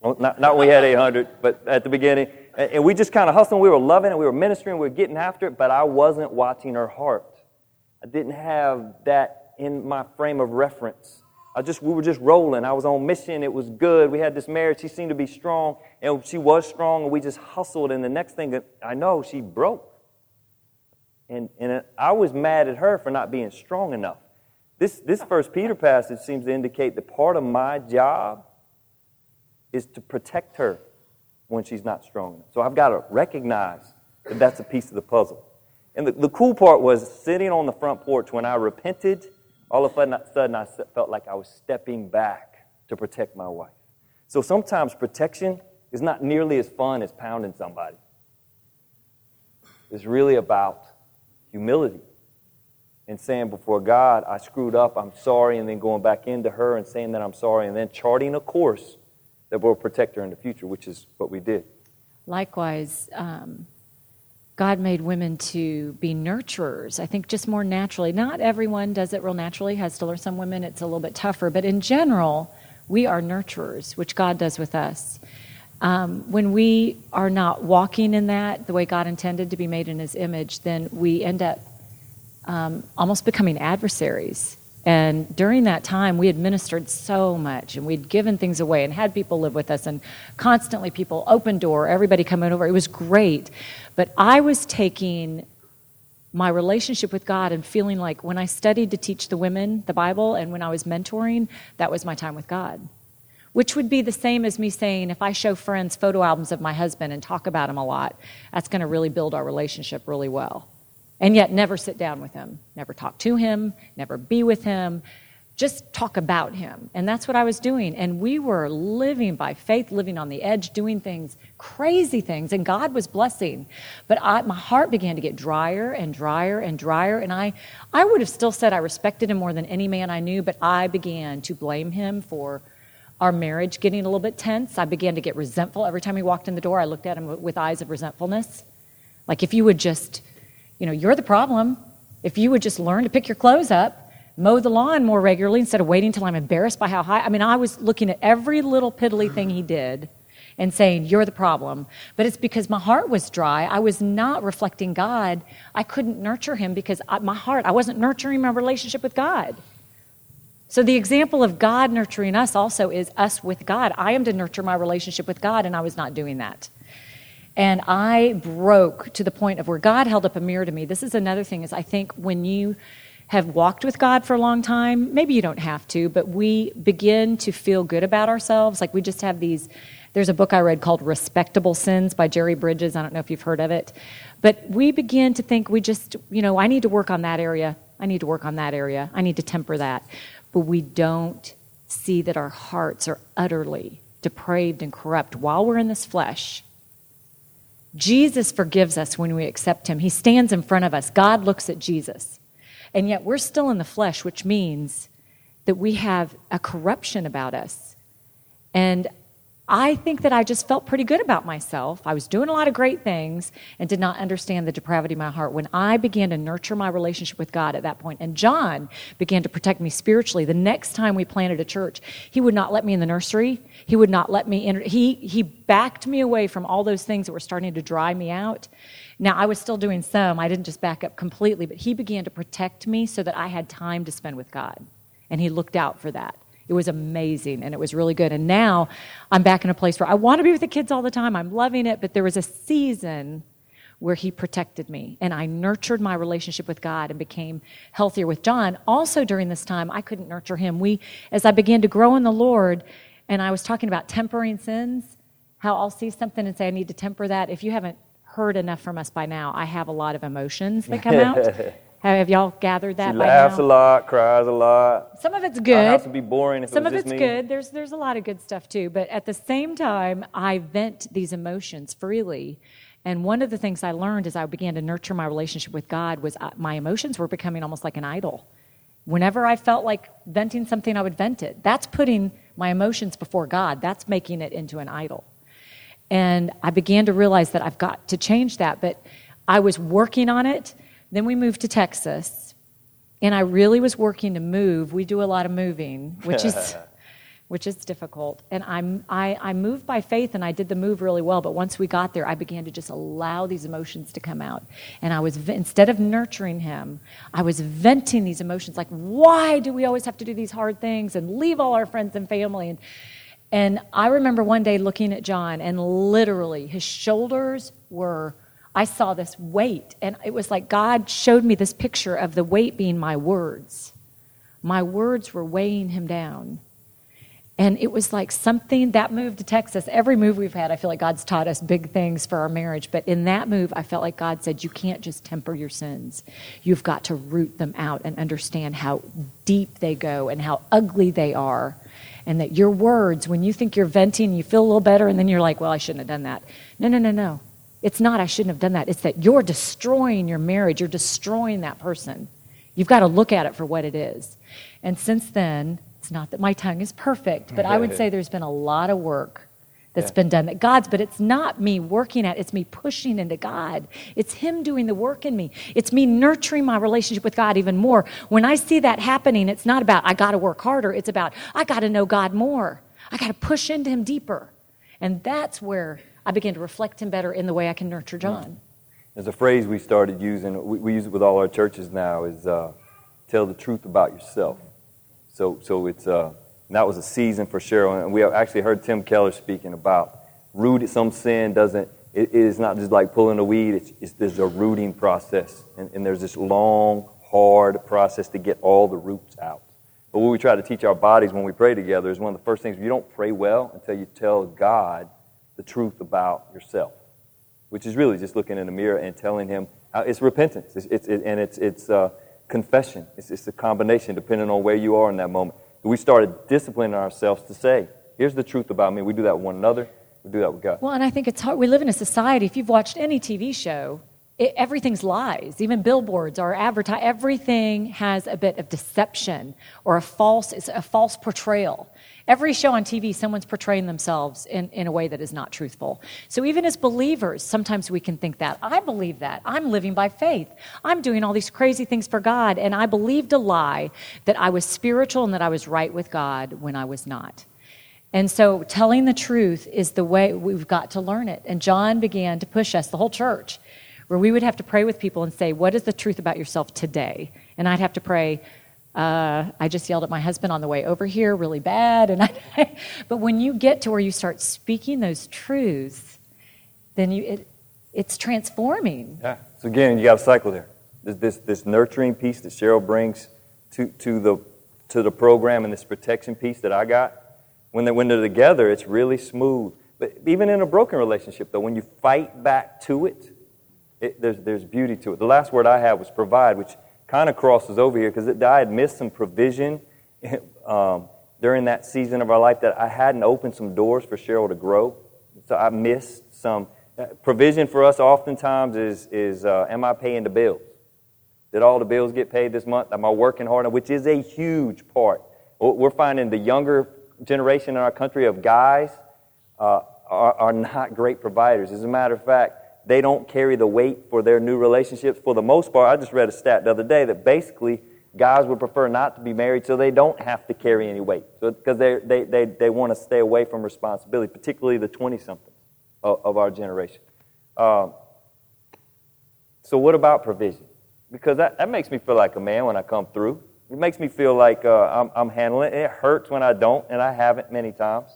Well, not, not when we had 800, but at the beginning. And, and we just kind of hustling. We were loving it. We were ministering. We were getting after it, but I wasn't watching her heart. I didn't have that in my frame of reference. I just, we were just rolling. I was on mission. It was good. We had this marriage. She seemed to be strong, and she was strong, and we just hustled. And the next thing that I know, she broke. And, and I was mad at her for not being strong enough. This, this First Peter passage seems to indicate that part of my job is to protect her when she's not strong enough. So I've got to recognize that that's a piece of the puzzle. And the, the cool part was sitting on the front porch when I repented, all of a sudden I felt like I was stepping back to protect my wife. So sometimes protection is not nearly as fun as pounding somebody. It's really about humility and saying before God, I screwed up, I'm sorry, and then going back into her and saying that I'm sorry, and then charting a course that will protect her in the future, which is what we did. Likewise, um, God made women to be nurturers. I think just more naturally. Not everyone does it real naturally, has to learn. Some women it's a little bit tougher, but in general, we are nurturers, which God does with us. Um, when we are not walking in that the way God intended to be made in His image, then we end up um, almost becoming adversaries. And during that time, we administered so much and we'd given things away and had people live with us and constantly people open door, everybody coming over. It was great. But I was taking my relationship with God and feeling like when I studied to teach the women the Bible and when I was mentoring, that was my time with God. Which would be the same as me saying, if I show friends photo albums of my husband and talk about him a lot, that's going to really build our relationship really well and yet never sit down with him, never talk to him, never be with him, just talk about him. And that's what I was doing. And we were living by faith, living on the edge, doing things, crazy things, and God was blessing. But I, my heart began to get drier and drier and drier. And I, I would have still said I respected him more than any man I knew, but I began to blame him for our marriage getting a little bit tense. I began to get resentful. Every time he walked in the door, I looked at him with eyes of resentfulness. Like if you would just you know, you're the problem. If you would just learn to pick your clothes up, mow the lawn more regularly instead of waiting until I'm embarrassed by how high. I mean, I was looking at every little piddly thing he did and saying, You're the problem. But it's because my heart was dry. I was not reflecting God. I couldn't nurture him because I, my heart, I wasn't nurturing my relationship with God. So the example of God nurturing us also is us with God. I am to nurture my relationship with God, and I was not doing that. And I broke to the point of where God held up a mirror to me. This is another thing is I think when you have walked with God for a long time, maybe you don't have to, but we begin to feel good about ourselves. Like we just have these there's a book I read called Respectable Sins by Jerry Bridges. I don't know if you've heard of it. But we begin to think we just, you know, I need to work on that area. I need to work on that area. I need to temper that. But we don't see that our hearts are utterly depraved and corrupt while we're in this flesh Jesus forgives us when we accept him. He stands in front of us. God looks at Jesus. And yet we're still in the flesh, which means that we have a corruption about us. And I think that I just felt pretty good about myself. I was doing a lot of great things and did not understand the depravity of my heart. When I began to nurture my relationship with God at that point, and John began to protect me spiritually, the next time we planted a church, he would not let me in the nursery. He would not let me enter. He, he backed me away from all those things that were starting to dry me out. Now, I was still doing some. I didn't just back up completely, but he began to protect me so that I had time to spend with God. And he looked out for that. It was amazing and it was really good. And now I'm back in a place where I want to be with the kids all the time. I'm loving it, but there was a season where he protected me and I nurtured my relationship with God and became healthier with John. Also during this time, I couldn't nurture him. We as I began to grow in the Lord and I was talking about tempering sins, how I'll see something and say I need to temper that. If you haven't heard enough from us by now, I have a lot of emotions that come out. [LAUGHS] Have y'all gathered that? She laughs now? a lot, cries a lot. Some of it's good. Our house would be boring if Some it was of it's me. good. There's there's a lot of good stuff too. But at the same time, I vent these emotions freely. And one of the things I learned as I began to nurture my relationship with God was I, uh, my emotions were becoming almost like an idol. Whenever I felt like venting something, I would vent it. That's putting my emotions before God. That's making it into an idol. And I began to realize that I've got to change that. But I was working on it then we moved to Texas, and I really was working to move. We do a lot of moving, which is [LAUGHS] which is difficult. And I, I, I moved by faith, and I did the move really well. But once we got there, I began to just allow these emotions to come out. And I was instead of nurturing him, I was venting these emotions. Like, why do we always have to do these hard things and leave all our friends and family? And and I remember one day looking at John, and literally his shoulders were I saw this weight, and it was like God showed me this picture of the weight being my words. My words were weighing him down. And it was like something that move to Texas. Every move we've had, I feel like God's taught us big things for our marriage. But in that move, I felt like God said, You can't just temper your sins. You've got to root them out and understand how deep they go and how ugly they are. And that your words, when you think you're venting, you feel a little better, and then you're like, Well, I shouldn't have done that. No, no, no, no. It's not, I shouldn't have done that. It's that you're destroying your marriage. You're destroying that person. You've got to look at it for what it is. And since then, it's not that my tongue is perfect, but I would say there's been a lot of work that's yeah. been done that God's, but it's not me working at, it's me pushing into God. It's Him doing the work in me. It's me nurturing my relationship with God even more. When I see that happening, it's not about I got to work harder, it's about I got to know God more. I got to push into Him deeper. And that's where I begin to reflect Him better in the way I can nurture John. There's a phrase we started using, we, we use it with all our churches now, is uh, tell the truth about yourself. So, so it's, uh, that was a season for Cheryl. And we actually heard Tim Keller speaking about rooted, some sin doesn't, it, it is not just like pulling a weed, it's, it's, there's a rooting process. And, and there's this long, hard process to get all the roots out. But what we try to teach our bodies when we pray together is one of the first things you don't pray well until you tell God the truth about yourself, which is really just looking in the mirror and telling Him. Uh, it's repentance, it's, it's, it, and it's, it's uh, confession. It's, it's a combination depending on where you are in that moment. We started disciplining ourselves to say, here's the truth about me. We do that with one another. We do that with God. Well, and I think it's hard. We live in a society, if you've watched any TV show, it, everything's lies. Even billboards are advertise, everything has a bit of deception or a false, it's a false portrayal. Every show on TV, someone's portraying themselves in, in a way that is not truthful. So even as believers, sometimes we can think that. I believe that. I'm living by faith. I'm doing all these crazy things for God, and I believed a lie that I was spiritual and that I was right with God when I was not. And so telling the truth is the way we've got to learn it. And John began to push us, the whole church, where we would have to pray with people and say, What is the truth about yourself today? And I'd have to pray, uh, I just yelled at my husband on the way over here really bad. And I, [LAUGHS] but when you get to where you start speaking those truths, then you, it, it's transforming. Yeah. So again, you got a cycle there. This, this, this nurturing piece that Cheryl brings to, to, the, to the program and this protection piece that I got, when, they, when they're together, it's really smooth. But even in a broken relationship, though, when you fight back to it, it there's, there's beauty to it. The last word I had was provide, which – kind of crosses over here because I had missed some provision [LAUGHS] um, during that season of our life that I hadn't opened some doors for Cheryl to grow. So I missed some. Uh, provision for us oftentimes is, is uh, am I paying the bills? Did all the bills get paid this month? Am I working hard? enough? Which is a huge part. We're finding the younger generation in our country of guys uh, are, are not great providers. As a matter of fact, they don't carry the weight for their new relationships. For the most part, I just read a stat the other day that basically guys would prefer not to be married so they don't have to carry any weight because so, they, they, they want to stay away from responsibility, particularly the 20 somethings of, of, our generation. Um, so, what about provision? Because that, that makes me feel like a man when I come through. It makes me feel like uh, I'm, I'm, handling it. It hurts when I don't, and I haven't many times.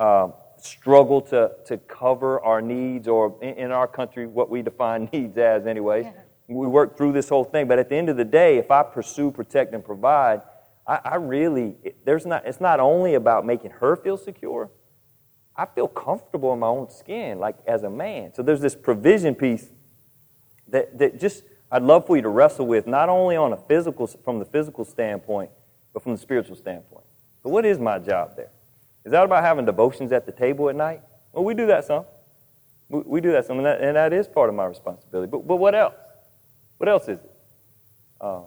Um, struggle to, to cover our needs, or in, in our country, what we define [LAUGHS] needs as, anyways. Yeah. We work through this whole thing, but at the end of the day, if I pursue, protect, and provide, I, I really, there's not, it's not only about making her feel secure, I feel comfortable in my own skin, like as a man. So there's this provision piece that, that just I'd love for you to wrestle with, not only on a physical, from the physical standpoint, but from the spiritual standpoint. So what is my job there? Is that about having devotions at the table at night? Well, we do that some. We, we do that some, and that, and that is part of my responsibility. But, but what else? What else is it? Um,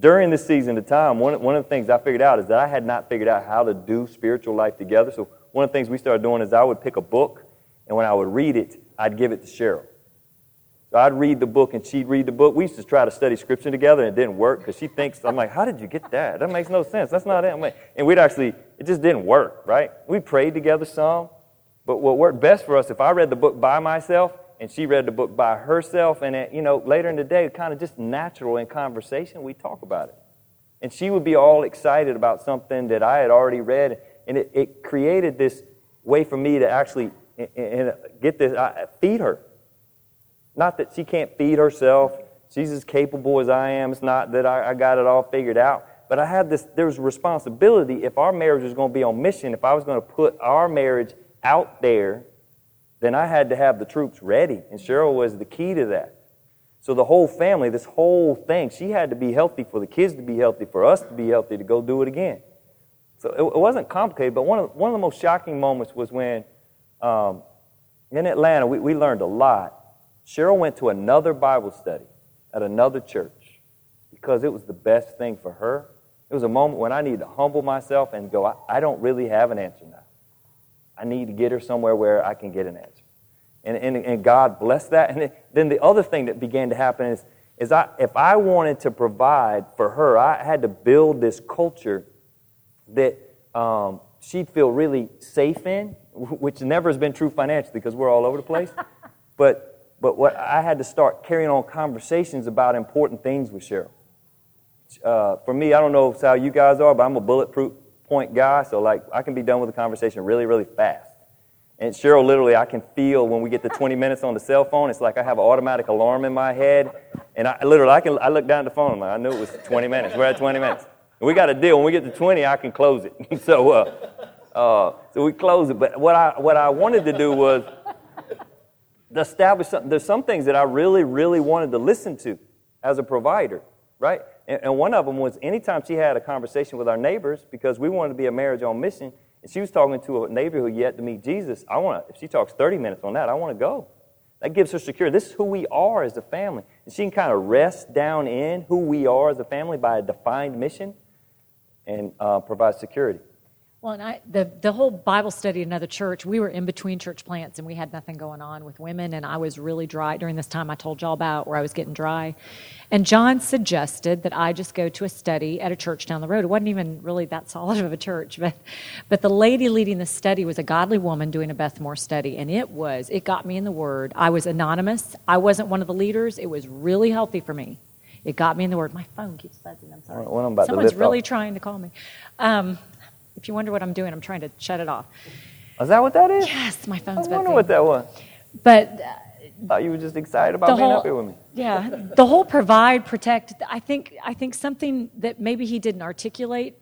during this season of time, one, one of the things I figured out is that I had not figured out how to do spiritual life together. So one of the things we started doing is I would pick a book, and when I would read it, I'd give it to Cheryl. So I'd read the book and she'd read the book. We used to try to study scripture together and it didn't work because she thinks, I'm like, how did you get that? That makes no sense. That's not it. And we'd actually, it just didn't work, right? We prayed together some. But what worked best for us, if I read the book by myself and she read the book by herself, and it, you know, later in the day, kind of just natural in conversation, we talk about it. And she would be all excited about something that I had already read, and it, it created this way for me to actually and, get this, I, feed her Not that she can't feed herself. She's as capable as I am. It's not that I, I got it all figured out. But I had this, there was responsibility if our marriage was going to be on mission, if I was going to put our marriage out there, then I had to have the troops ready. And Cheryl was the key to that. So the whole family, this whole thing, she had to be healthy for the kids to be healthy, for us to be healthy to go do it again. So it, it wasn't complicated, but one of, one of the most shocking moments was when um, in Atlanta, we, we learned a lot. Cheryl went to another Bible study at another church because it was the best thing for her. It was a moment when I needed to humble myself and go, I, I don't really have an answer now. I need to get her somewhere where I can get an answer. And, and, and God blessed that. And then the other thing that began to happen is, is I, if I wanted to provide for her, I had to build this culture that um, she'd feel really safe in, which never has been true financially because we're all over the place. [LAUGHS] but, but what I had to start carrying on conversations about important things with Cheryl. Uh, for me, I don't know how you guys are, but I'm a bulletproof point guy, so like I can be done with the conversation really, really fast. And Cheryl, literally, I can feel when we get to 20 minutes on the cell phone, it's like I have an automatic alarm in my head. And I literally, I can, I look down at the phone, I knew it was 20 minutes. We're at 20 minutes. And we got a deal. When we get to 20, I can close it. [LAUGHS] so, uh, uh, so we close it. But what I, what I wanted to do was establish something. There's some things that I really, really wanted to listen to as a provider, right? And, one of them was anytime she had a conversation with our neighbors, because we wanted to be a marriage on mission, and she was talking to a neighbor who yet to meet Jesus, I want to, if she talks 30 minutes on that, I want to go. That gives her security. This is who we are as a family. And she can kind of rest down in who we are as a family by a defined mission and uh, provide security. Well, and I, the, the whole Bible study at another church, we were in between church plants and we had nothing going on with women. And I was really dry during this time I told y'all about where I was getting dry. And John suggested that I just go to a study at a church down the road. It wasn't even really that solid of a church, [LAUGHS] but, but the lady leading the study was a godly woman doing a Beth Moore study. And it was, it got me in the Word. I was anonymous, I wasn't one of the leaders. It was really healthy for me. It got me in the Word. My phone keeps buzzing. I'm sorry. Well, I'm Someone's really trying to call me. Um, if you wonder what I'm doing, I'm trying to shut it off. Is that what that is? Yes, my phone's. I wonder what that was. But uh, thought you were just excited about being whole, up here with me. yeah, the whole provide, protect. I think I think something that maybe he didn't articulate,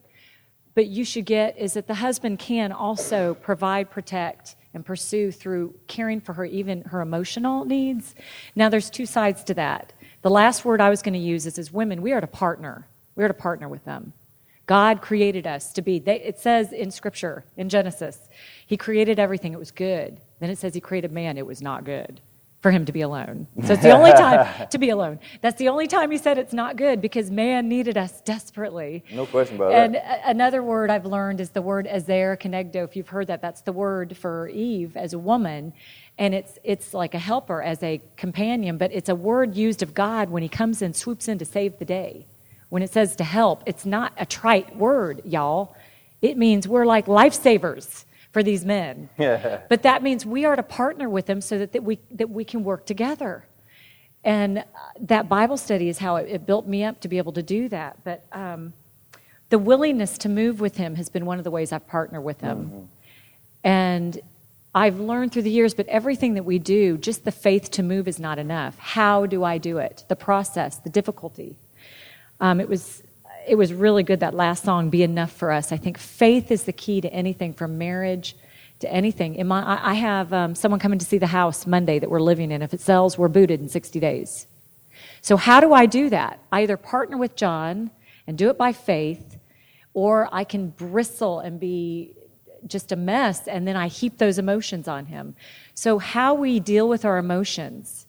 but you should get is that the husband can also provide, protect, and pursue through caring for her, even her emotional needs. Now, there's two sides to that. The last word I was going to use is as women, we are to partner. We are to partner with them. God created us to be. They, it says in Scripture, in Genesis, He created everything. It was good. Then it says He created man. It was not good for him to be alone. So it's the only [LAUGHS] time to be alone. That's the only time He said it's not good because man needed us desperately. No question about and that. And another word I've learned is the word ezer kenegdo. If you've heard that, that's the word for Eve as a woman. And it's, it's like a helper as a companion, but it's a word used of God when He comes and swoops in to save the day when it says to help, it's not a trite word, y'all. It means we're like lifesavers for these men. [LAUGHS] But that means we are to partner with them so that, that, we, that we can work together. And uh, that Bible study is how it, it built me up to be able to do that. But um, the willingness to move with him has been one of the ways I've partnered with him. Mm-hmm. And I've learned through the years, but everything that we do, just the faith to move is not enough. How do I do it? The process, the difficulty. Um, it was it was really good that last song be enough for us. I think faith is the key to anything from marriage to anything. In my, i have um, someone coming to see the house monday that we're living in. If it sells we're booted in 60 days. So how do i do that? I either partner with john and do it by faith or i can bristle and be just a mess and then i heap those emotions on him. So how we deal with our emotions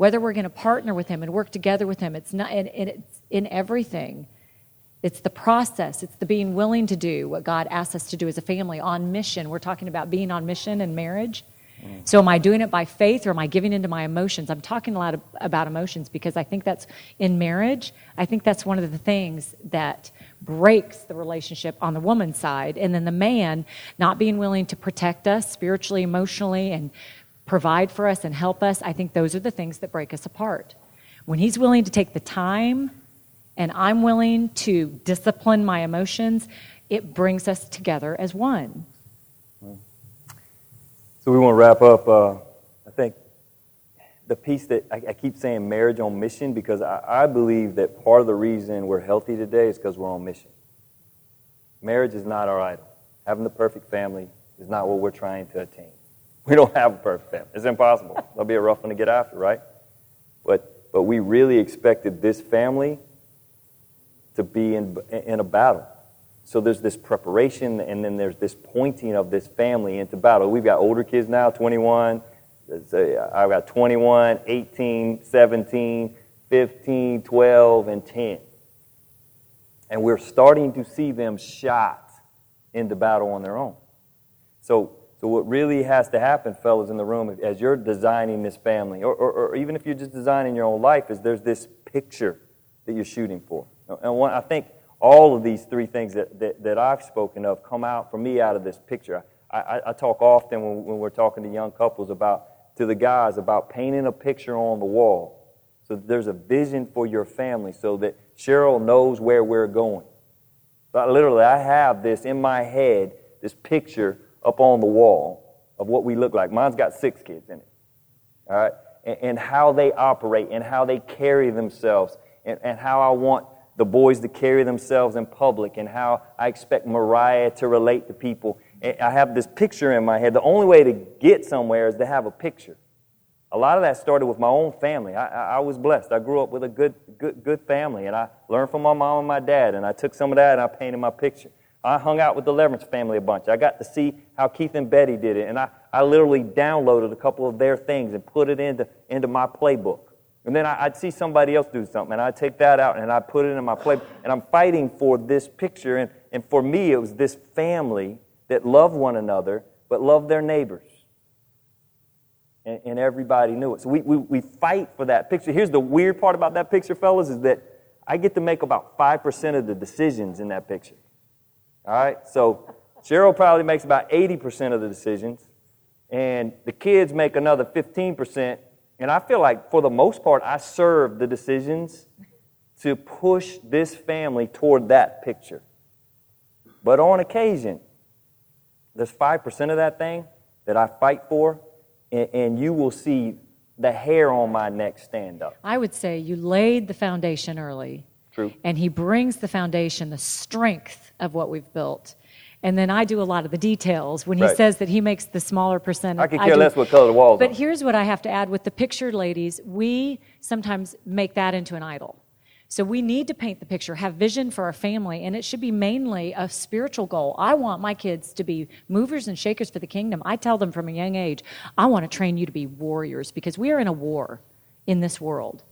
whether we're going to partner with him and work together with him it's not and, and it's in everything it's the process, it's the being willing to do what God asks us to do as a family on mission. We're talking about being on mission in marriage. Mm. So, am I doing it by faith or am I giving into my emotions? I'm talking a lot about emotions because I think that's in marriage, I think that's one of the things that breaks the relationship on the woman's side. And then the man not being willing to protect us spiritually, emotionally, and provide for us and help us, I think those are the things that break us apart. When he's willing to take the time and I'm willing to discipline my emotions, it brings us together as one. So we want to wrap up. Uh, I think the piece that I, I keep saying marriage on mission because I, I believe that part of the reason we're healthy today is because we're on mission. Marriage is not our idol. Having the perfect family is not what we're trying to attain. We don't have a perfect family. It's impossible. That'll be a rough one to get after, right? But, but we really expected this family to be in, in a battle. So there's this preparation, and then there's this pointing of this family into battle. We've got older kids now, 21, I've got 21, 18, 17, 15, 12, and 10. And we're starting to see them shot into battle on their own. So, so what really has to happen, fellas in the room, as you're designing this family, or, or, or even if you're just designing your own life, is there's this picture that you're shooting for. And one, I think all of these three things that, that, that, I've spoken of come out for me out of this picture. I, I, I talk often when, when, we're talking to young couples about to the guys about painting a picture on the wall. So there's a vision for your family so that Cheryl knows where we're going. But literally, I have this in my head, this picture up on the wall of what we look like. Mine's got six kids in it. All right? And, and how they operate and how they carry themselves and, and how I want the boys to carry themselves in public and how I expect Mariah to relate to people I have this picture in my head. The only way to get somewhere is to have a picture. A lot of that started with my own family. I, I, was blessed. I grew up with a good, good, good family, and I learned from my mom and my dad, and I took some of that and I painted my picture. I hung out with the Leverance family a bunch. I got to see how Keith and Betty did it, and I, I literally downloaded a couple of their things and put it into, into my playbook. And then I, would see somebody else do something, and I'd take that out and I'd put it in my playbook. And I'm fighting for this picture, and, and for me, it was this family that love one another, but love their neighbors. And, and everybody knew it. So we, we, we fight for that picture. Here's the weird part about that picture, fellas, is that I get to make about 5% of the decisions in that picture. All right? So Cheryl probably makes about 80% of the decisions, and the kids make another 15%. And I feel like, for the most part, I serve the decisions to push this family toward that picture. But on occasion, there's 5% of that thing that I fight for, and, and you will see the hair on my neck stand up. I would say you laid the foundation early. True. And he brings the foundation, the strength of what we've built. And then I do a lot of the details. When he right. says that he makes the smaller percentage, I could care I less what color the walls. But are. here's what I have to add with the picture, ladies. We sometimes make that into an idol. So we need to paint the picture, have vision for our family, and it should be mainly a spiritual goal. I want my kids to be movers and shakers for the kingdom. I tell them from a young age, I want to train you to be warriors because we are in a war in this world.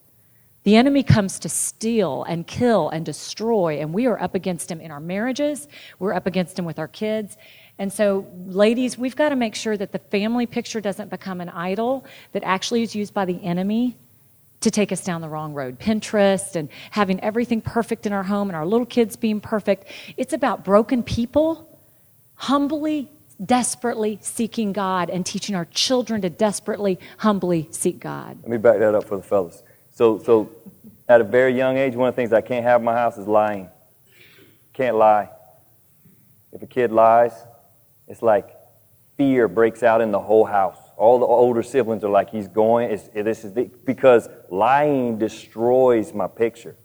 The enemy comes to steal and kill and destroy, and we are up against him in our marriages. We're up against him with our kids. And so, ladies, we've got to make sure that the family picture doesn't become an idol that actually is used by the enemy to take us down the wrong road. Pinterest and having everything perfect in our home and our little kids being perfect. It's about broken people humbly, desperately seeking God and teaching our children to desperately, humbly seek God. Let me back that up for the fellas. So, so at a very young age, one of the things I can't have in my house is lying. Can't lie. If a kid lies, it's like fear breaks out in the whole house all the older siblings are like, he's going. It's, this is the, because lying destroys my picture.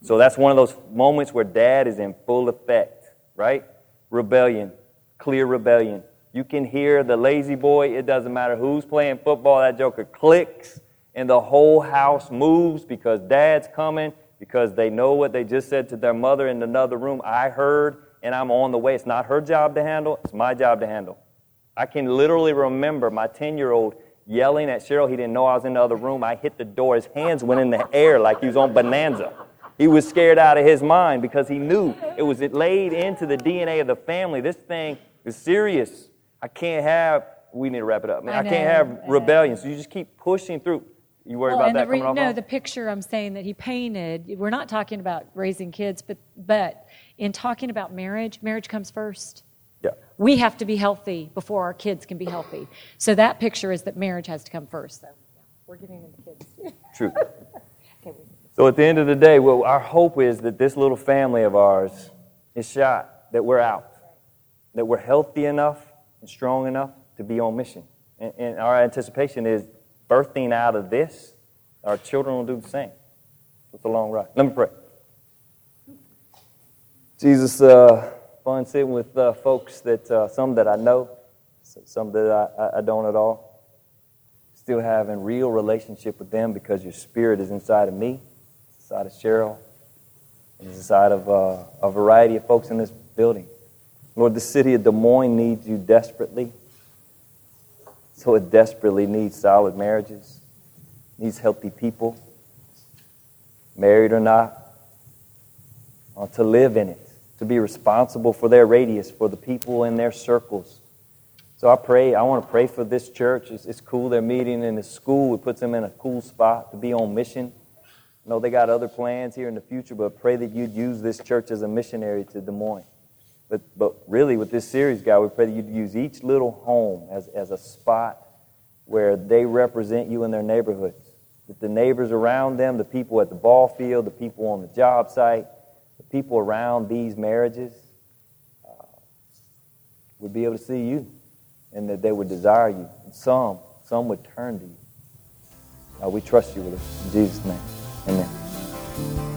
So that's one of those moments where dad is in full effect, right? Rebellion, clear rebellion. You can hear the La-Z-Boy. It doesn't matter who's playing football. That joker clicks, and the whole house moves because dad's coming, because they know what they just said to their mother in another room. I heard, and I'm on the way. It's not her job to handle, it's my job to handle. I can literally remember my 10 year old yelling at Cheryl. He didn't know I was in the other room. I hit the door. His hands went in the air like he was on Bonanza. He was scared out of his mind because he knew it was laid into the DNA of the family. This thing is serious. I can't have, we need to wrap it up. Man. I, I can't have rebellion. So you just keep pushing through. You worry well, about that the re- coming off? No, the picture I'm saying that he painted, we're not talking about raising kids, but, but in talking about marriage, marriage comes first. Yeah. We have to be healthy before our kids can be healthy. So that picture is that marriage has to come first. So yeah, we're getting into kids. [LAUGHS] True. [LAUGHS] okay, so at the end of the day, well, our hope is that this little family of ours is shot, that we're out, that we're healthy enough and strong enough to be on mission. And, and our anticipation is birthing out of this, our children will do the same. It's a long ride. Let me pray. Jesus, uh, fun sitting with uh, folks that uh, some that I know, some that I, I don't at all. Still having real relationship with them because your spirit is inside of me, inside of Cheryl, inside of uh, a variety of folks in this building. Lord, the city of Des Moines needs you desperately. So it desperately needs solid marriages, needs healthy people, married or not, uh, to live in it, to be responsible for their radius, for the people in their circles. So I pray, I want to pray for this church. It's, it's cool they're meeting in a school. It puts them in a cool spot to be on mission. I know they got other plans here in the future, but pray that you'd use this church as a missionary to Des Moines. But, but really, with this series, God, we pray that you'd use each little home as, as a spot where they represent you in their neighborhoods. That the neighbors around them, the people at the ball field, the people on the job site, the people around these marriages uh, would be able to see you and that they would desire you. And some, some would turn to you. Uh, we trust you with it. In Jesus' name, amen.